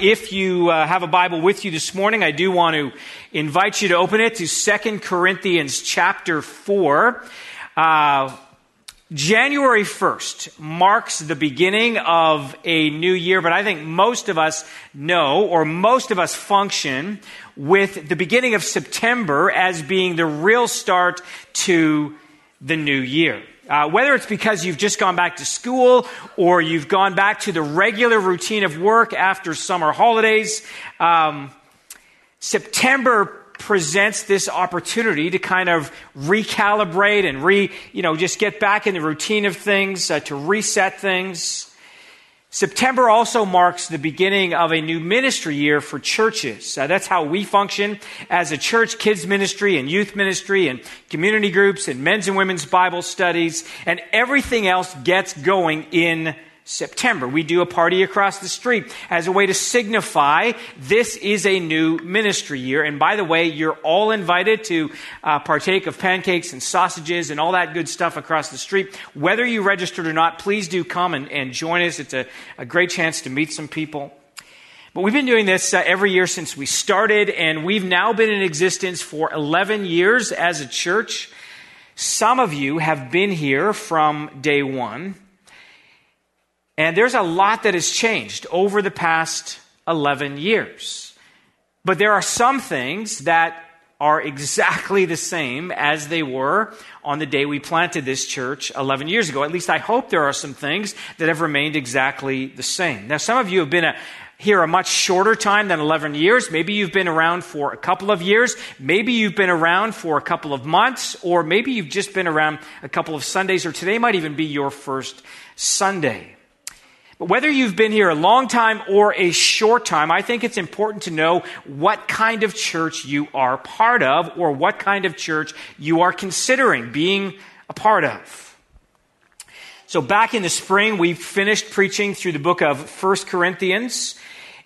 If you uh, have a Bible with you this morning, I do want to invite you to open it to Second Corinthians chapter 4. Uh, January 1st marks the beginning of a new year, but I think most of us know, or most of us function with the beginning of September as being the real start to the new year. Uh, whether it's because you've just gone back to school or you've gone back to the regular routine of work after summer holidays, um, September presents this opportunity to kind of recalibrate and re, you know, just get back in the routine of things, uh, to reset things. September also marks the beginning of a new ministry year for churches. Uh, that's how we function as a church, kids ministry and youth ministry and community groups and men's and women's Bible studies and everything else gets going in September. We do a party across the street as a way to signify this is a new ministry year. And by the way, you're all invited to uh, partake of pancakes and sausages and all that good stuff across the street. Whether you registered or not, please do come and, and join us. It's a, a, great chance to meet some people. But we've been doing this uh, every year since we started, and we've now been in existence for 11 years as a church. Some of you have been here from day one. And there's a lot that has changed over the past 11 years. But there are some things that are exactly the same as they were on the day we planted this church 11 years ago. At least I hope there are some things that have remained exactly the same. Now, some of you have been a, here a much shorter time than 11 years. Maybe you've been around for a couple of years. Maybe you've been around for a couple of months, or maybe you've just been around a couple of Sundays, or today might even be your first Sunday. But whether you've been here a long time or a short time, I think it's important to know what kind of church you are part of or what kind of church you are considering being a part of. So back in the spring, we finished preaching through the book of First Corinthians.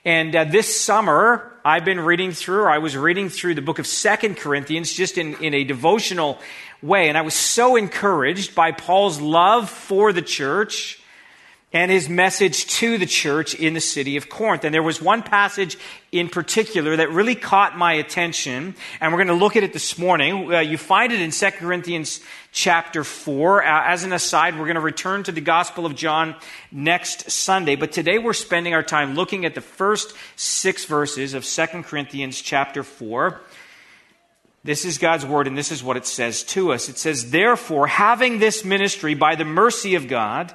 And uh, this summer, I've been reading through, or I was reading through the book of Second Corinthians just in, in a devotional way. And I was so encouraged by Paul's love for the church and his message to the church in the city of Corinth. And there was one passage in particular that really caught my attention, and we're going to look at it this morning. Uh, you find it in 2 Corinthians chapter 4. Uh, as an aside, we're going to return to the Gospel of John next Sunday, but today we're spending our time looking at the first six verses of 2 Corinthians chapter 4. This is God's word, and this is what it says to us. It says, Therefore, having this ministry by the mercy of God,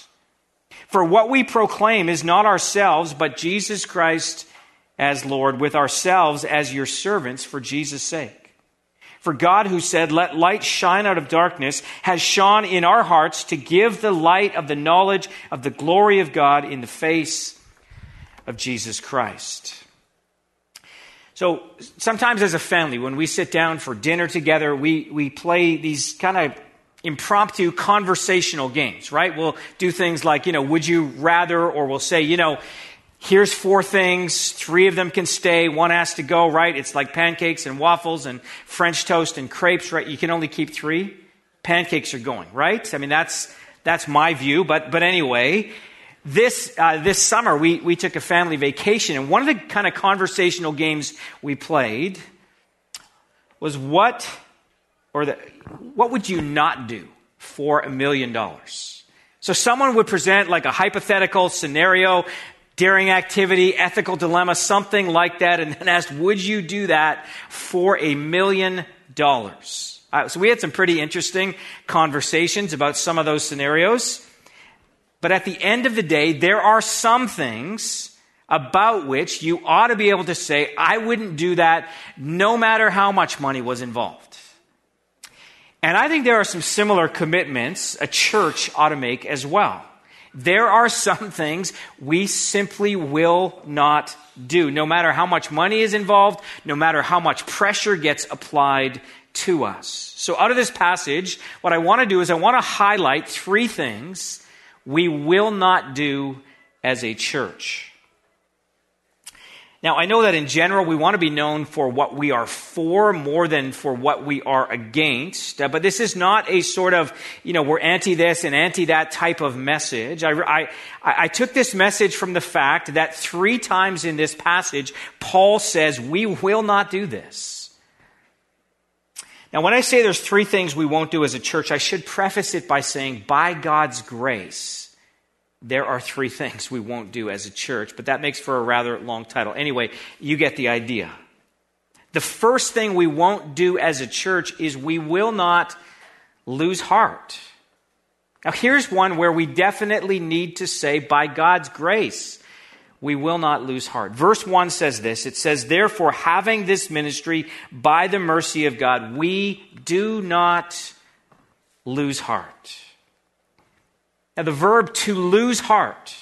For what we proclaim is not ourselves, but Jesus Christ as Lord, with ourselves as your servants for Jesus' sake. For God, who said, Let light shine out of darkness, has shone in our hearts to give the light of the knowledge of the glory of God in the face of Jesus Christ. So sometimes as a family, when we sit down for dinner together, we, we play these kind of impromptu conversational games, right? We'll do things like, you know, would you rather, or we'll say, you know, here's four things, three of them can stay, one has to go, right? It's like pancakes and waffles and French toast and crepes, right? You can only keep three. Pancakes are going, right? I mean, that's, that's my view, but, but anyway, this, uh, this summer we, we took a family vacation, and one of the kind of conversational games we played was what or the, what would you not do for a million dollars? So someone would present like a hypothetical scenario, daring activity, ethical dilemma, something like that, and then asked, would you do that for a million dollars? Uh, so we had some pretty interesting conversations about some of those scenarios. But at the end of the day, there are some things about which you ought to be able to say, I wouldn't do that no matter how much money was involved. And I think there are some similar commitments a church ought to make as well. There are some things we simply will not do, no matter how much money is involved, no matter how much pressure gets applied to us. So, out of this passage, what I want to do is I want to highlight three things we will not do as a church. Now, I know that in general we want to be known for what we are for more than for what we are against, uh, but this is not a sort of, you know, we're anti this and anti that type of message. I, I, I took this message from the fact that three times in this passage, Paul says, we will not do this. Now, when I say there's three things we won't do as a church, I should preface it by saying, by God's grace, there are three things we won't do as a church, but that makes for a rather long title. Anyway, you get the idea. The first thing we won't do as a church is we will not lose heart. Now, here's one where we definitely need to say, by God's grace, we will not lose heart. Verse 1 says this it says, Therefore, having this ministry by the mercy of God, we do not lose heart. The verb to lose heart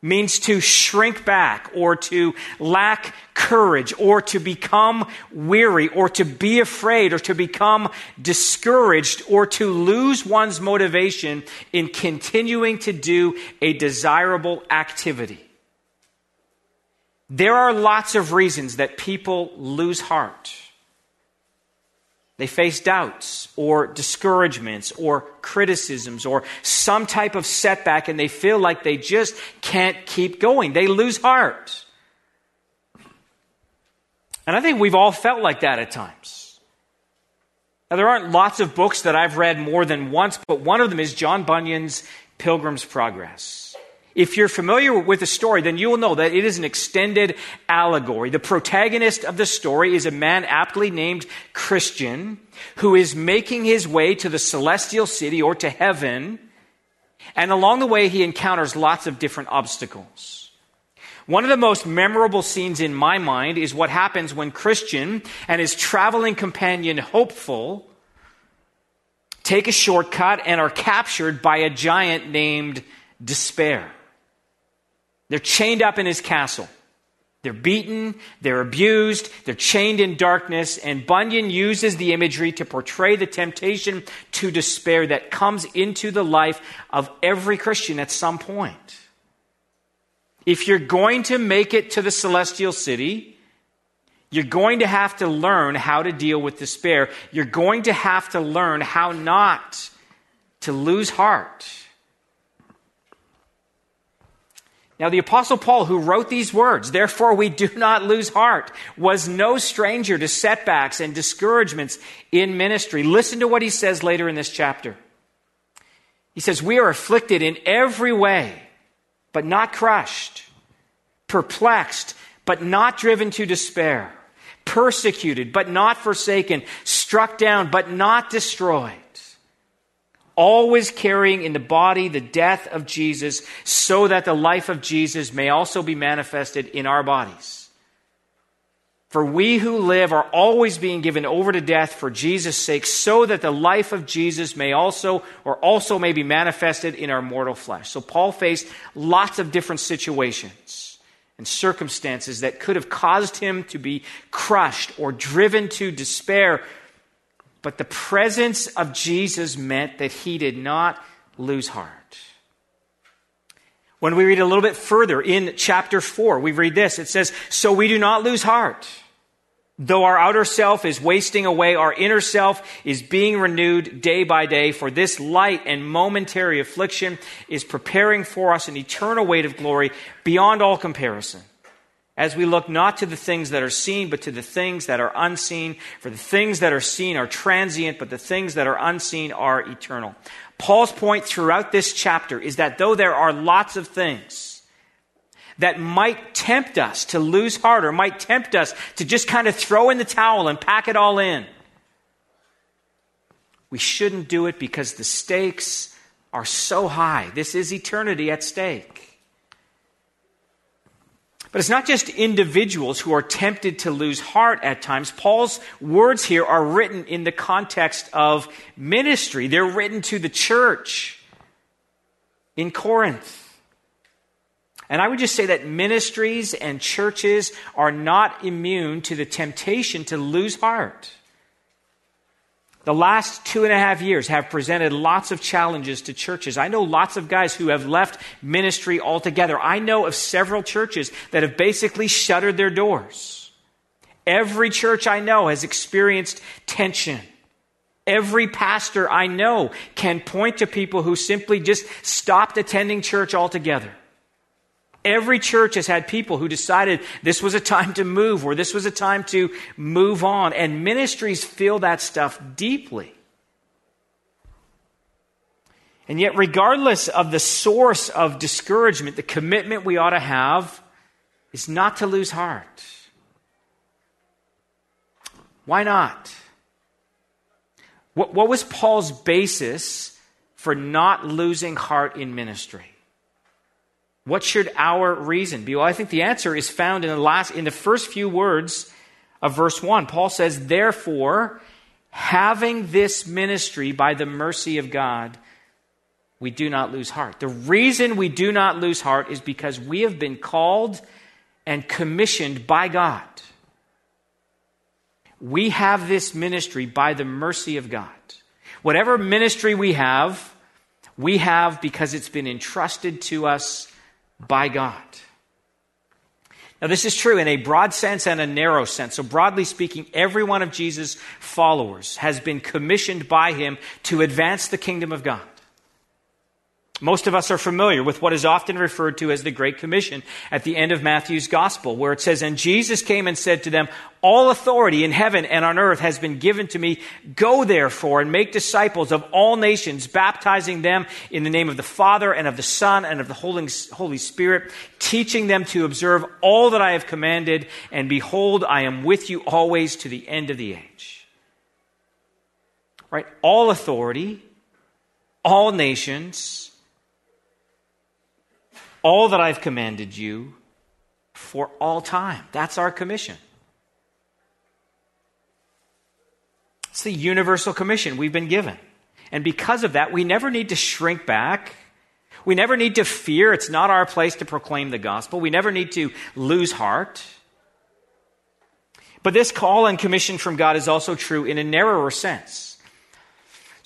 means to shrink back or to lack courage or to become weary or to be afraid or to become discouraged or to lose one's motivation in continuing to do a desirable activity. There are lots of reasons that people lose heart. They face doubts or discouragements or criticisms or some type of setback and they feel like they just can't keep going. They lose heart. And I think we've all felt like that at times. Now, there aren't lots of books that I've read more than once, but one of them is John Bunyan's Pilgrim's Progress. If you're familiar with the story, then you will know that it is an extended allegory. The protagonist of the story is a man aptly named Christian who is making his way to the celestial city or to heaven. And along the way, he encounters lots of different obstacles. One of the most memorable scenes in my mind is what happens when Christian and his traveling companion, Hopeful, take a shortcut and are captured by a giant named Despair. They're chained up in his castle. They're beaten, they're abused, they're chained in darkness, and Bunyan uses the imagery to portray the temptation to despair that comes into the life of every Christian at some point. If you're going to make it to the celestial city, you're going to have to learn how to deal with despair. You're going to have to learn how not to lose heart Now, the Apostle Paul, who wrote these words, therefore we do not lose heart, was no stranger to setbacks and discouragements in ministry. Listen to what he says later in this chapter. He says, We are afflicted in every way, but not crushed, perplexed, but not driven to despair, persecuted, but not forsaken, struck down, but not destroyed always carrying in the body the death of Jesus, so that the life of Jesus may also be manifested in our bodies. For we who live are always being given over to death for Jesus' sake, so that the life of Jesus may also, or also may be manifested in our mortal flesh. So Paul faced lots of different situations and circumstances that could have caused him to be crushed or driven to despair but the presence of Jesus meant that he did not lose heart. When we read a little bit further in chapter 4, we read this. It says, So we do not lose heart. Though our outer self is wasting away, our inner self is being renewed day by day, for this light and momentary affliction is preparing for us an eternal weight of glory beyond all comparison as we look not to the things that are seen, but to the things that are unseen. For the things that are seen are transient, but the things that are unseen are eternal. Paul's point throughout this chapter is that though there are lots of things that might tempt us to lose heart or might tempt us to just kind of throw in the towel and pack it all in, we shouldn't do it because the stakes are so high. This is eternity at stake. But it's not just individuals who are tempted to lose heart at times. Paul's words here are written in the context of ministry, they're written to the church. in Corinth. And I would just say that ministries and churches are not immune to the temptation to lose heart. The last two and a half years have presented lots of challenges to churches. I know lots of guys who have left ministry altogether. I know of several churches that have basically shuttered their doors. Every church I know has experienced tension. Every pastor I know can point to people who simply just stopped attending church altogether. Every church has had people who decided this was a time to move or this was a time to move on. And ministries feel that stuff deeply. And yet, regardless of the source of discouragement, the commitment we ought to have is not to lose heart. Why not? What, what was Paul's basis for not losing heart in ministry? What should our reason be? Well, I think the answer is found in the last, in the first few words of verse 1. Paul says, Therefore, having this ministry by the mercy of God, we do not lose heart. The reason we do not lose heart is because we have been called and commissioned by God. We have this ministry by the mercy of God. Whatever ministry we have, we have because it's been entrusted to us by God. Now, this is true in a broad sense and a narrow sense. So, broadly speaking, every one of Jesus' followers has been commissioned by him to advance the kingdom of God. Most of us are familiar with what is often referred to as the Great Commission at the end of Matthew's Gospel, where it says, And Jesus came and said to them, All authority in heaven and on earth has been given to me. Go therefore and make disciples of all nations, baptizing them in the name of the Father and of the Son and of the Holy Spirit, teaching them to observe all that I have commanded. And behold, I am with you always to the end of the age. Right? All authority, all nations, all that I've commanded you for all time. That's our commission. It's the universal commission we've been given. And because of that, we never need to shrink back. We never need to fear. It's not our place to proclaim the gospel. We never need to lose heart. But this call and commission from God is also true in a narrower sense.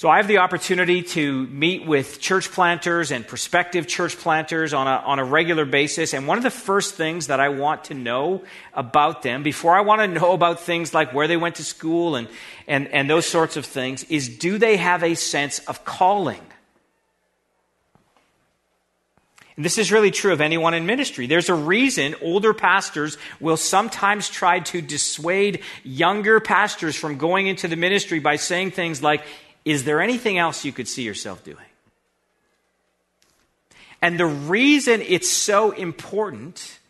So I have the opportunity to meet with church planters and prospective church planters on a, on a regular basis. And one of the first things that I want to know about them, before I want to know about things like where they went to school and, and, and those sorts of things, is do they have a sense of calling? And this is really true of anyone in ministry. There's a reason older pastors will sometimes try to dissuade younger pastors from going into the ministry by saying things like, is there anything else you could see yourself doing? And the reason it's so important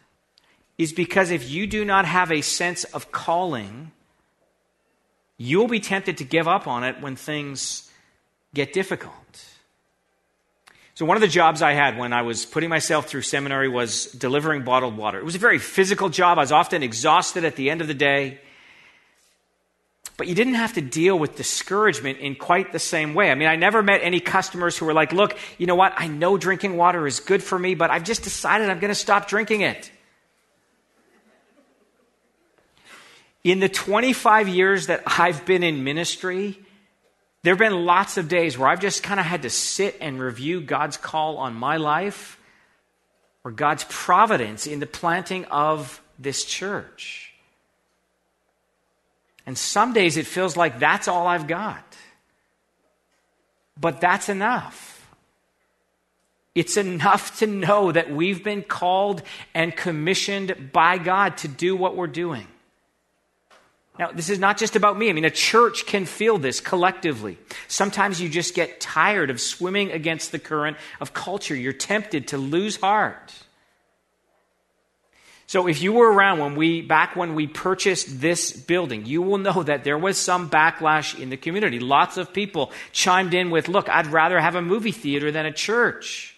is because if you do not have a sense of calling, you'll be tempted to give up on it when things get difficult. So, one of the jobs I had when I was putting myself through seminary was delivering bottled water. It was a very physical job. I was often exhausted at the end of the day. But you didn't have to deal with discouragement in quite the same way. I mean, I never met any customers who were like, look, you know what? I know drinking water is good for me, but I've just decided I'm going to stop drinking it. In the 25 years that I've been in ministry, there have been lots of days where I've just kind of had to sit and review God's call on my life or God's providence in the planting of this church. And some days it feels like that's all I've got. But that's enough. It's enough to know that we've been called and commissioned by God to do what we're doing. Now, this is not just about me. I mean, a church can feel this collectively. Sometimes you just get tired of swimming against the current of culture. You're tempted to lose heart. So if you were around when we, back when we purchased this building, you will know that there was some backlash in the community. Lots of people chimed in with, look, I'd rather have a movie theater than a church.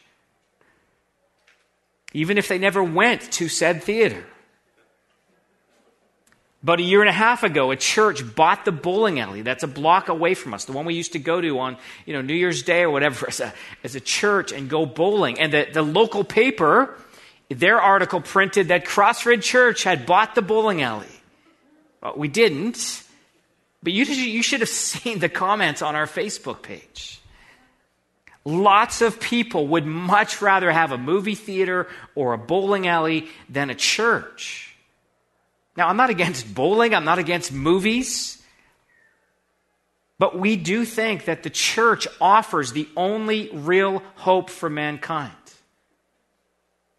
Even if they never went to said theater. About a year and a half ago, a church bought the bowling alley that's a block away from us, the one we used to go to on you know, New Year's Day or whatever, as a, as a church and go bowling. And the, the local paper, their article printed that Crossroad Church had bought the bowling alley. Well, we didn't, but you, you should have seen the comments on our Facebook page. Lots of people would much rather have a movie theater or a bowling alley than a church. Now, I'm not against bowling, I'm not against movies. But we do think that the church offers the only real hope for mankind.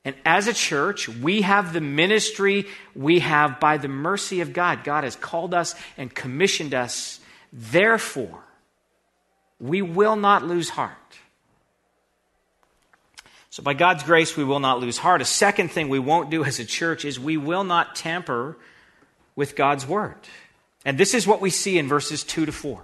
And as a church, we have the ministry we have by the mercy of God. God has called us and commissioned us. Therefore, we will not lose heart. So, by God's grace, we will not lose heart. A second thing we won't do as a church is we will not tamper with God's word. And this is what we see in verses 2 to 4.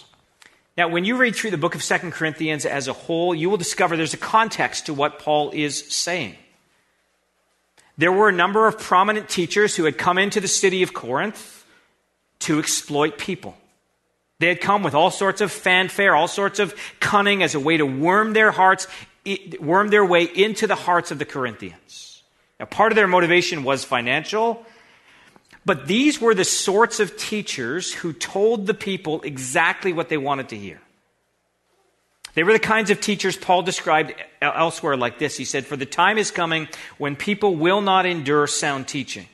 Now, when you read through the book of Second Corinthians as a whole, you will discover there's a context to what Paul is saying. There were a number of prominent teachers who had come into the city of Corinth to exploit people. They had come with all sorts of fanfare, all sorts of cunning as a way to worm their hearts, worm their way into the hearts of the Corinthians. Now, part of their motivation was financial, but these were the sorts of teachers who told the people exactly what they wanted to hear. They were the kinds of teachers Paul described elsewhere like this. He said, For the time is coming when people will not endure sound teaching.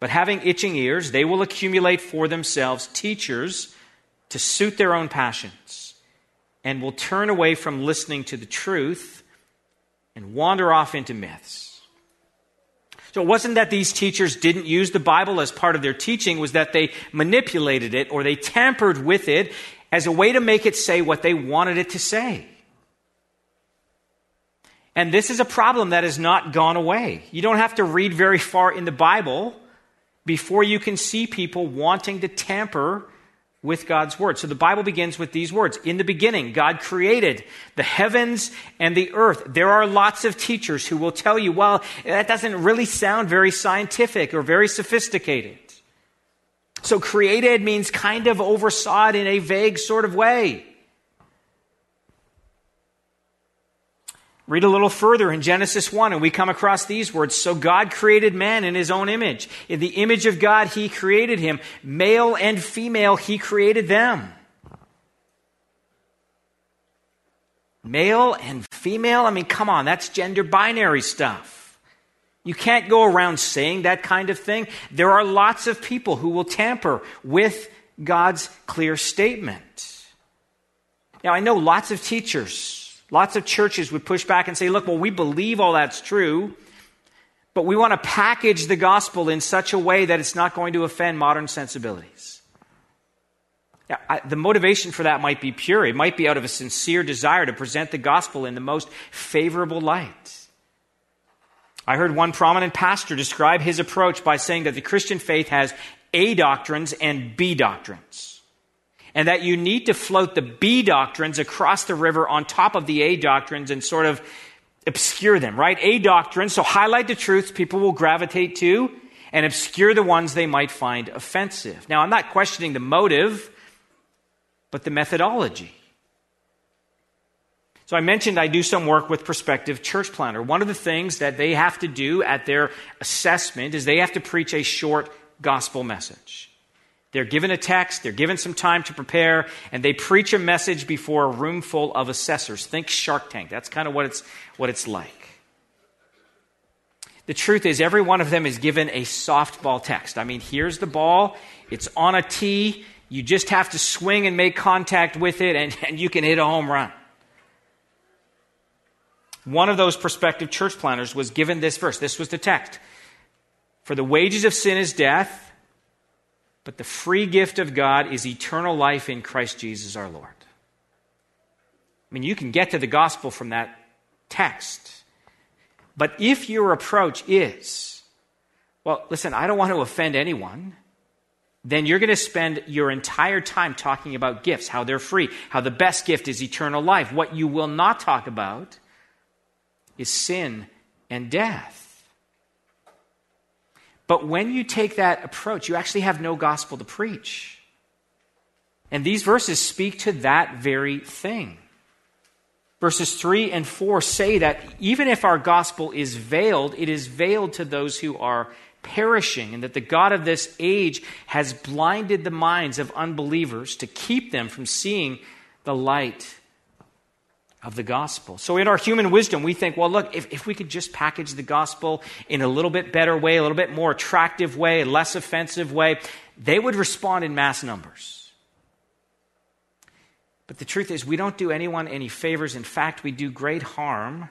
But having itching ears, they will accumulate for themselves teachers to suit their own passions and will turn away from listening to the truth and wander off into myths. So it wasn't that these teachers didn't use the Bible as part of their teaching, was that they manipulated it or they tampered with it as a way to make it say what they wanted it to say. And this is a problem that has not gone away. You don't have to read very far in the Bible before you can see people wanting to tamper with God's word. So the Bible begins with these words. In the beginning, God created the heavens and the earth. There are lots of teachers who will tell you, well, that doesn't really sound very scientific or very sophisticated. So created means kind of oversaw it in a vague sort of way. Read a little further in Genesis 1, and we come across these words. So God created man in his own image. In the image of God, he created him. Male and female, he created them. Male and female? I mean, come on, that's gender binary stuff. You can't go around saying that kind of thing. There are lots of people who will tamper with God's clear statement. Now, I know lots of teachers Lots of churches would push back and say, look, well, we believe all that's true, but we want to package the gospel in such a way that it's not going to offend modern sensibilities. Now, I, the motivation for that might be pure. It might be out of a sincere desire to present the gospel in the most favorable light. I heard one prominent pastor describe his approach by saying that the Christian faith has A doctrines and B doctrines and that you need to float the B doctrines across the river on top of the A doctrines and sort of obscure them, right? A doctrines, so highlight the truths people will gravitate to and obscure the ones they might find offensive. Now, I'm not questioning the motive, but the methodology. So I mentioned I do some work with prospective church planter. One of the things that they have to do at their assessment is they have to preach a short gospel message. They're given a text, they're given some time to prepare, and they preach a message before a room full of assessors. Think Shark Tank. That's kind of what it's, what it's like. The truth is, every one of them is given a softball text. I mean, here's the ball, it's on a tee, you just have to swing and make contact with it, and, and you can hit a home run. One of those prospective church planters was given this verse. This was the text. For the wages of sin is death but the free gift of God is eternal life in Christ Jesus our Lord. I mean, you can get to the gospel from that text. But if your approach is, well, listen, I don't want to offend anyone, then you're going to spend your entire time talking about gifts, how they're free, how the best gift is eternal life. What you will not talk about is sin and death. But when you take that approach, you actually have no gospel to preach. And these verses speak to that very thing. Verses 3 and 4 say that even if our gospel is veiled, it is veiled to those who are perishing, and that the God of this age has blinded the minds of unbelievers to keep them from seeing the light of the gospel. So, in our human wisdom, we think, well, look, if, if we could just package the gospel in a little bit better way, a little bit more attractive way, a less offensive way, they would respond in mass numbers. But the truth is, we don't do anyone any favors. In fact, we do great harm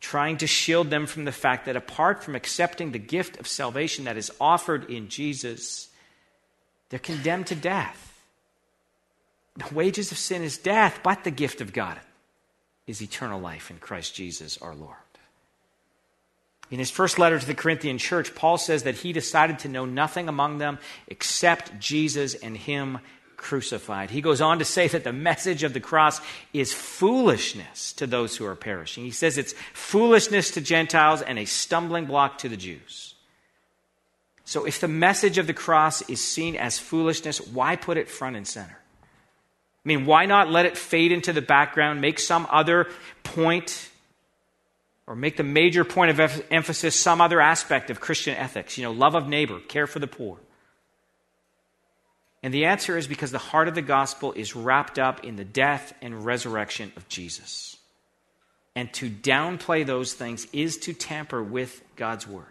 trying to shield them from the fact that apart from accepting the gift of salvation that is offered in Jesus, they're condemned to death. The wages of sin is death, but the gift of God is eternal life in Christ Jesus our Lord. In his first letter to the Corinthian church, Paul says that he decided to know nothing among them except Jesus and him crucified. He goes on to say that the message of the cross is foolishness to those who are perishing. He says it's foolishness to Gentiles and a stumbling block to the Jews. So if the message of the cross is seen as foolishness, why put it front and center? I mean, why not let it fade into the background, make some other point, or make the major point of emphasis some other aspect of Christian ethics? You know, love of neighbor, care for the poor. And the answer is because the heart of the gospel is wrapped up in the death and resurrection of Jesus. And to downplay those things is to tamper with God's word.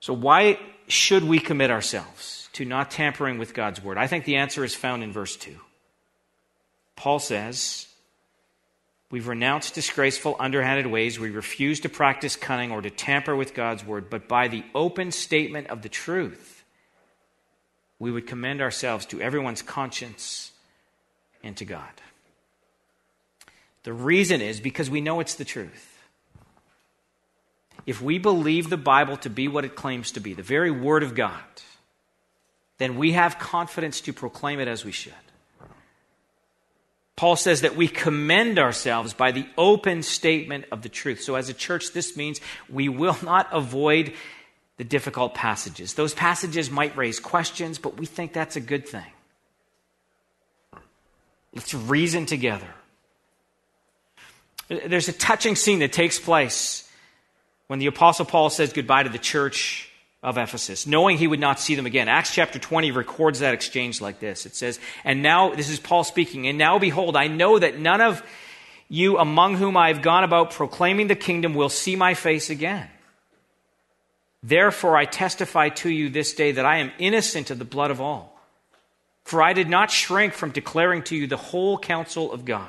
So, why should we commit ourselves to not tampering with God's word? I think the answer is found in verse 2. Paul says, We've renounced disgraceful, underhanded ways. We refuse to practice cunning or to tamper with God's word, but by the open statement of the truth, we would commend ourselves to everyone's conscience and to God. The reason is because we know it's the truth. If we believe the Bible to be what it claims to be, the very Word of God, then we have confidence to proclaim it as we should. Paul says that we commend ourselves by the open statement of the truth. So, as a church, this means we will not avoid the difficult passages. Those passages might raise questions, but we think that's a good thing. Let's reason together. There's a touching scene that takes place when the Apostle Paul says goodbye to the church of Ephesus, knowing he would not see them again. Acts chapter 20 records that exchange like this. It says, And now, this is Paul speaking, and now behold, I know that none of you among whom I have gone about proclaiming the kingdom will see my face again. Therefore, I testify to you this day that I am innocent of the blood of all. For I did not shrink from declaring to you the whole counsel of God.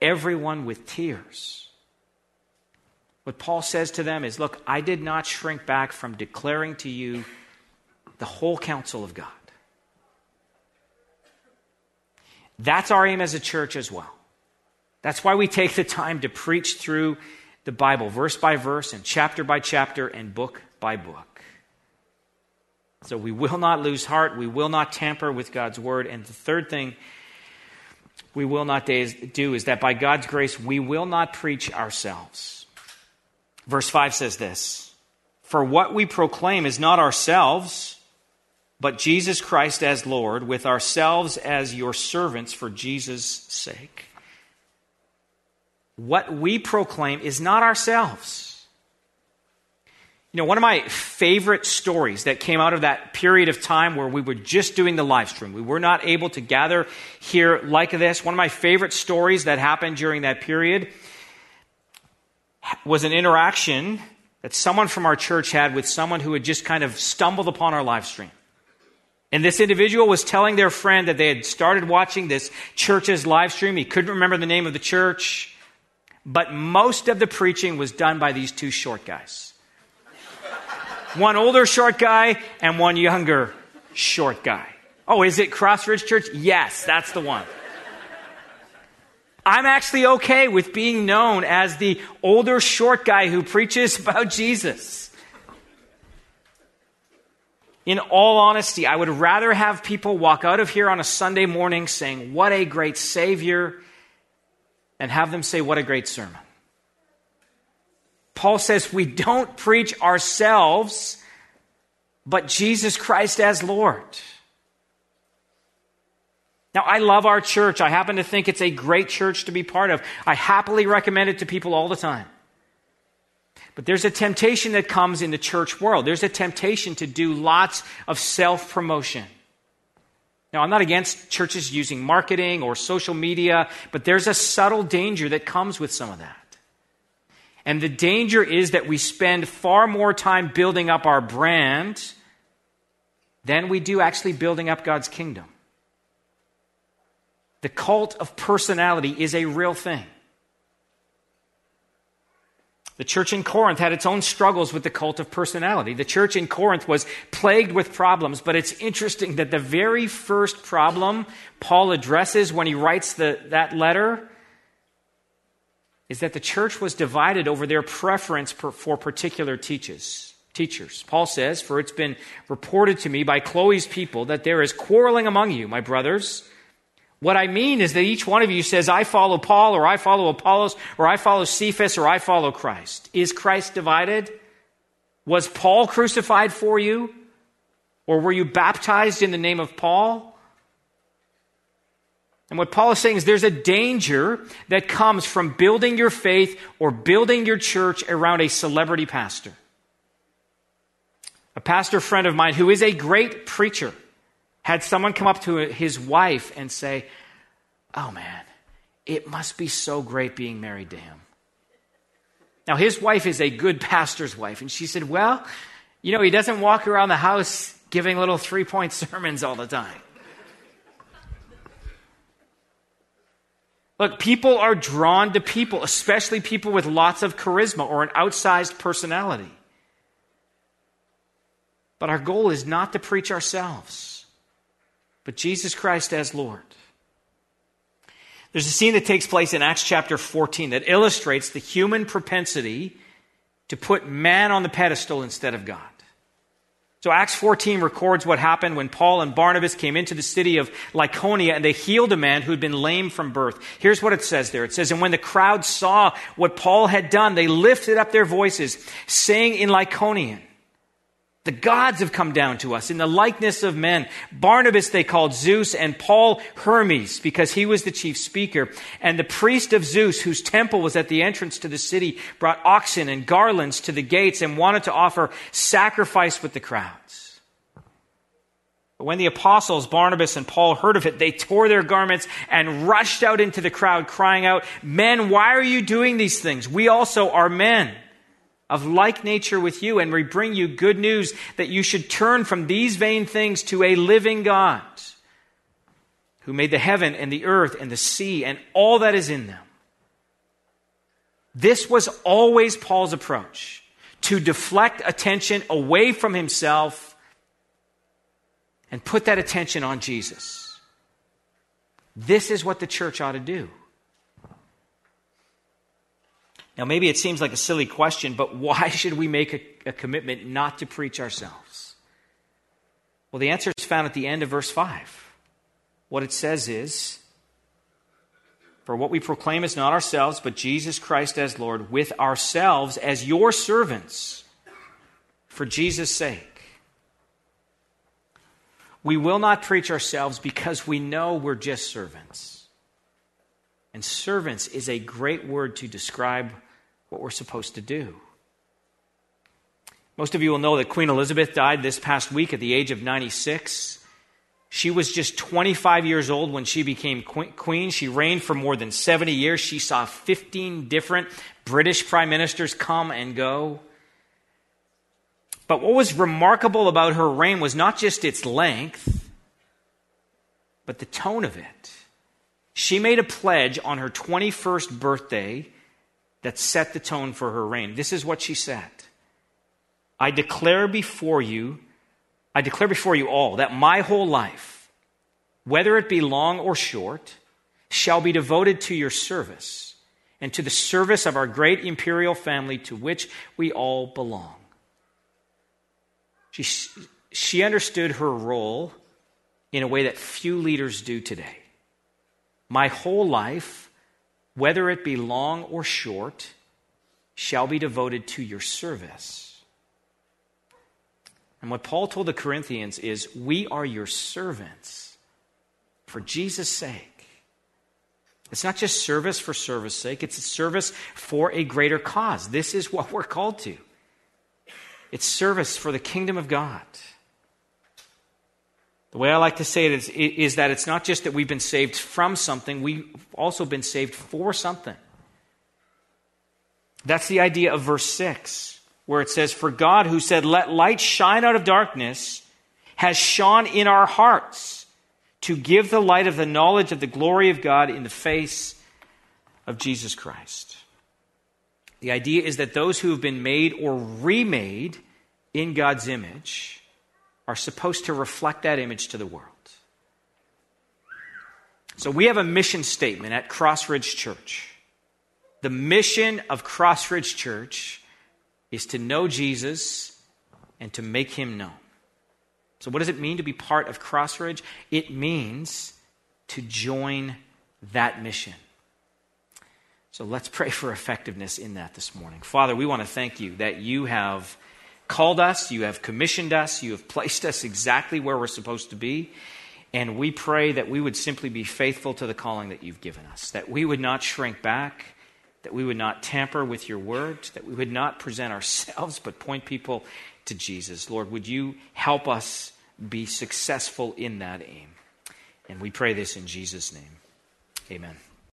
everyone with tears. What Paul says to them is Look, I did not shrink back from declaring to you the whole counsel of God. That's our aim as a church as well. That's why we take the time to preach through the Bible, verse by verse, and chapter by chapter, and book by book. So we will not lose heart. We will not tamper with God's word. And the third thing we will not do is that by God's grace, we will not preach ourselves. Verse 5 says this For what we proclaim is not ourselves, but Jesus Christ as Lord, with ourselves as your servants for Jesus' sake. What we proclaim is not ourselves. You know, one of my favorite stories that came out of that period of time where we were just doing the live stream, we were not able to gather here like this. One of my favorite stories that happened during that period was an interaction that someone from our church had with someone who had just kind of stumbled upon our live stream. And this individual was telling their friend that they had started watching this church's live stream. He couldn't remember the name of the church, but most of the preaching was done by these two short guys one older short guy and one younger short guy. Oh, is it Crossridge Church? Yes, that's the one. I'm actually okay with being known as the older short guy who preaches about Jesus. In all honesty, I would rather have people walk out of here on a Sunday morning saying, What a great Savior, and have them say, What a great sermon. Paul says we don't preach ourselves, but Jesus Christ as Lord. Now, I love our church. I happen to think it's a great church to be part of. I happily recommend it to people all the time. But there's a temptation that comes in the church world. There's a temptation to do lots of self promotion. Now, I'm not against churches using marketing or social media, but there's a subtle danger that comes with some of that. And the danger is that we spend far more time building up our brand than we do actually building up God's kingdom. The cult of personality is a real thing. The church in Corinth had its own struggles with the cult of personality. The church in Corinth was plagued with problems, but it's interesting that the very first problem Paul addresses when he writes the, that letter is that the church was divided over their preference for, particular teachers. Teachers. Paul says, For it's been reported to me by Chloe's people that there is quarreling among you, my brothers. What I mean is that each one of you says, I follow Paul, or I follow Apollos, or I follow Cephas, or I follow Christ. Is Christ divided? Was Paul crucified for you? Or were you baptized in the name of Paul? And what Paul is saying is there's a danger that comes from building your faith or building your church around a celebrity pastor. A pastor friend of mine who is a great preacher had someone come up to his wife and say, Oh man, it must be so great being married to him. Now, his wife is a good pastor's wife. And she said, Well, you know, he doesn't walk around the house giving little three point sermons all the time. Look, people are drawn to people, especially people with lots of charisma or an outsized personality. But our goal is not to preach ourselves, but Jesus Christ as Lord. There's a scene that takes place in Acts chapter 14 that illustrates the human propensity to put man on the pedestal instead of God. So Acts 14 records what happened when Paul and Barnabas came into the city of Lycaonia and they healed a man who had been lame from birth. Here's what it says there. It says, And when the crowd saw what Paul had done, they lifted up their voices, saying in Lycaonian, the gods have come down to us in the likeness of men. Barnabas they called Zeus and Paul Hermes because he was the chief speaker. And the priest of Zeus, whose temple was at the entrance to the city, brought oxen and garlands to the gates and wanted to offer sacrifice with the crowds. But when the apostles Barnabas and Paul heard of it, they tore their garments and rushed out into the crowd, crying out, Men, why are you doing these things? We also are men of like nature with you, and we bring you good news that you should turn from these vain things to a living God who made the heaven and the earth and the sea and all that is in them. This was always Paul's approach to deflect attention away from himself and put that attention on Jesus. This is what the church ought to do. Now, maybe it seems like a silly question, but why should we make a, a, commitment not to preach ourselves? Well, the answer is found at the end of verse 5. What it says is, For what we proclaim is not ourselves, but Jesus Christ as Lord, with ourselves as your servants, for Jesus' sake. We will not preach ourselves because we know we're just servants. And servants is a great word to describe what we're supposed to do. Most of you will know that Queen Elizabeth died this past week at the age of 96. She was just 25 years old when she became queen. She reigned for more than 70 years. She saw 15 different British prime ministers come and go. But what was remarkable about her reign was not just its length, but the tone of it. She made a pledge on her 21st birthday that set the tone for her reign. This is what she said I declare before you, I declare before you all that my whole life, whether it be long or short, shall be devoted to your service and to the service of our great imperial family to which we all belong. She, she understood her role in a way that few leaders do today. My whole life, whether it be long or short, shall be devoted to your service and what Paul told the Corinthians is, We are your servants for Jesus' sake. It's not just service for service sake, it's a service for a greater cause. This is what we're called to. It's service for the kingdom of God. The way I like to say it is, is that it's not just that we've been saved from something, we've also been saved for something. That's the idea of verse 6 where it says, For God, who said, Let light shine out of darkness, has shone in our hearts to give the light of the knowledge of the glory of God in the face of Jesus Christ. The idea is that those who have been made or remade in God's image are supposed to reflect that image to the world. So we have a mission statement at Crossridge Church. The mission of Crossridge Church is to know Jesus and to make him known. So, what does it mean to be part of Crossridge? It means to join that mission. So, let's pray for effectiveness in that this morning. Father, we want to thank you that you have called us, you have commissioned us, you have placed us exactly where we're supposed to be. And we pray that we would simply be faithful to the calling that you've given us, that we would not shrink back that we would not tamper with your word, that we would not present ourselves, but point people to Jesus. Lord, would you help us be successful in that aim? And we pray this in Jesus' name. Amen.